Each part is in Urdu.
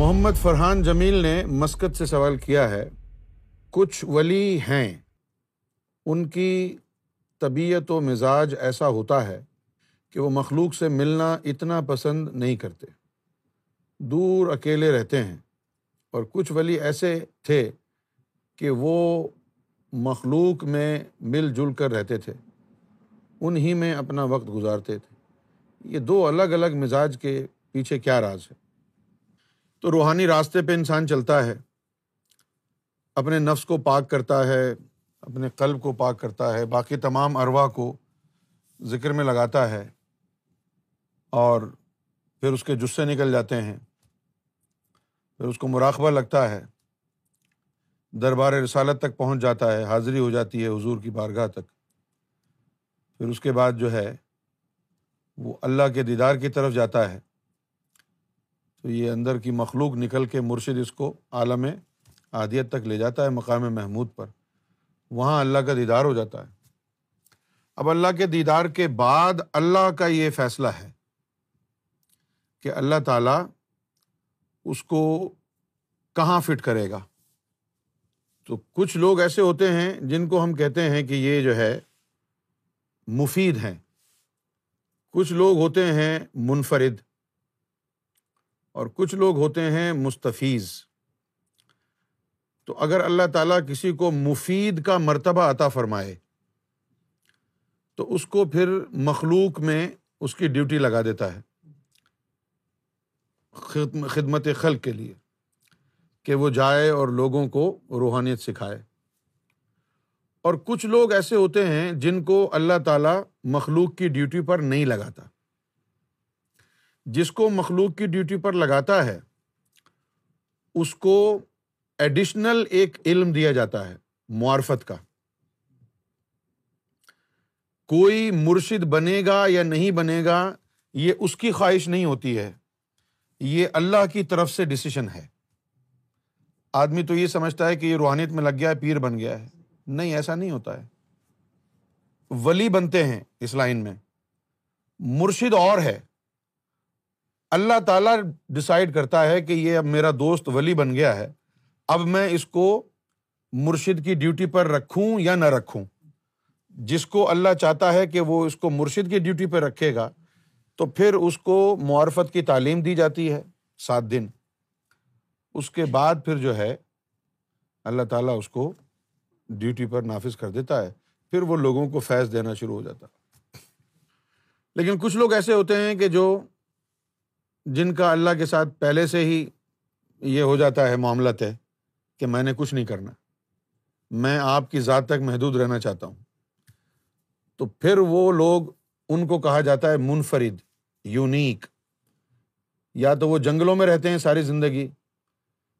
محمد فرحان جمیل نے مسکت سے سوال کیا ہے، کچھ ولی ہیں؟ ان کی طبیعت و مزاج ایسا ہوتا ہے کہ وہ مخلوق سے ملنا اتنا پسند نہیں کرتے۔ دور اکیلے رہتے ہیں۔ اور کچھ ولی ایسے تھے کہ وہ مخلوق میں مل جل کر رہتے تھے۔ انہیں میں اپنا وقت گزارتے تھے۔ یہ دو الگ الگ مزاج کے پیچھے کیا راز ہے؟ تو روحانی راستے پہ انسان چلتا ہے، اپنے نفس کو پاک کرتا ہے، اپنے قلب کو پاک کرتا ہے، باقی تمام اروا کو ذکر میں لگاتا ہے اور پھر اس کے جسے نکل جاتے ہیں۔ پھر اس کو مراقبہ لگتا ہے، دربار رسالت تک پہنچ جاتا ہے، حاضری ہو جاتی ہے حضور کی بارگاہ تک۔ پھر اس کے بعد جو ہے، وہ اللہ کے دیدار کی طرف جاتا ہے۔ تو یہ اندر کی مخلوق نکل کے مرشد اس کو عالم عادیت تک لے جاتا ہے مقام محمود پر۔ وہاں اللہ کا دیدار ہو جاتا ہے۔ اب اللہ کے دیدار کے بعد اللہ کا یہ فیصلہ ہے کہ اللہ تعالیٰ اس کو کہاں فٹ کرے گا۔ تو کچھ لوگ ایسے ہوتے ہیں جن کو ہم کہتے ہیں کہ یہ جو ہے مفید ہیں۔ کچھ لوگ ہوتے ہیں منفرد۔ اور کچھ لوگ ہوتے ہیں مستفیض۔ تو اگر اللہ تعالیٰ کسی کو مفید کا مرتبہ عطا فرمائے، تو اس کو پھر مخلوق میں اس کی ڈیوٹی لگا دیتا ہے۔ خدمت خلق کے لیے، کہ وہ جائے اور لوگوں کو روحانیت سکھائے۔ اور کچھ لوگ ایسے ہوتے ہیں جن کو اللہ تعالیٰ مخلوق کی ڈیوٹی پر نہیں لگاتا۔ جس کو مخلوق کی ڈیوٹی پر لگاتا ہے، اس کو ایڈیشنل ایک علم دیا جاتا ہے، معرفت کا۔ کوئی مرشد بنے گا یا نہیں بنے گا، یہ اس کی خواہش نہیں ہوتی ہے۔ یہ اللہ کی طرف سے ڈسیشن ہے۔ آدمی تو یہ سمجھتا ہے کہ یہ روحانیت میں لگ گیا ہے، پیر بن گیا ہے۔ نہیں، ایسا نہیں ہوتا ہے۔ ولی بنتے ہیں اس لائن میں۔ مرشد اور ہے۔ اللہ تعالیٰ ڈسائڈ کرتا ہے کہ یہ اب میرا دوست ولی بن گیا ہے، اب میں اس کو مرشد کی ڈیوٹی پر رکھوں یا نہ رکھوں؟ جس کو اللہ چاہتا ہے کہ وہ اس کو مرشد کی ڈیوٹی پہ رکھے گا، تو پھر اس کو معرفت کی تعلیم دی جاتی ہے سات دن۔ اس کے بعد پھر جو ہے، اللہ تعالیٰ اس کو ڈیوٹی پر نافذ کر دیتا ہے۔ پھر وہ لوگوں کو فیض دینا شروع ہو جاتا۔ لیکن کچھ لوگ ایسے ہوتے ہیں کہ جو جن کا اللہ کے ساتھ پہلے سے ہی یہ ہو جاتا ہے معاملہ طے کہ میں نے کچھ نہیں کرنا، میں آپ کی ذات تک محدود رہنا چاہتا ہوں۔ تو پھر وہ لوگ ان کو کہا جاتا ہے منفرد، یونیک۔ یا تو وہ جنگلوں میں رہتے ہیں ساری زندگی،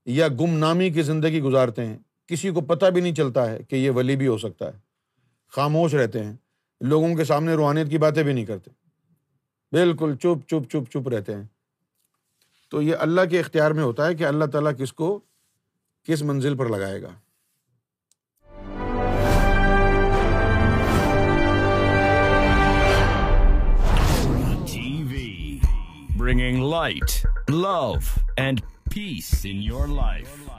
یا گم نامی کی زندگی گزارتے ہیں۔ کسی کو پتہ بھی نہیں چلتا ہے کہ یہ ولی بھی ہو سکتا ہے۔ خاموش رہتے ہیں۔ لوگوں کے سامنے روحانیت کی باتیں بھی نہیں کرتے۔ بالکل چپ چپ چپ چپ رہتے ہیں۔ تو یہ اللہ کے اختیار میں ہوتا ہے کہ اللہ تعالیٰ کس کو کس منزل پر لگائے گا۔ Bringing light love and peace in your life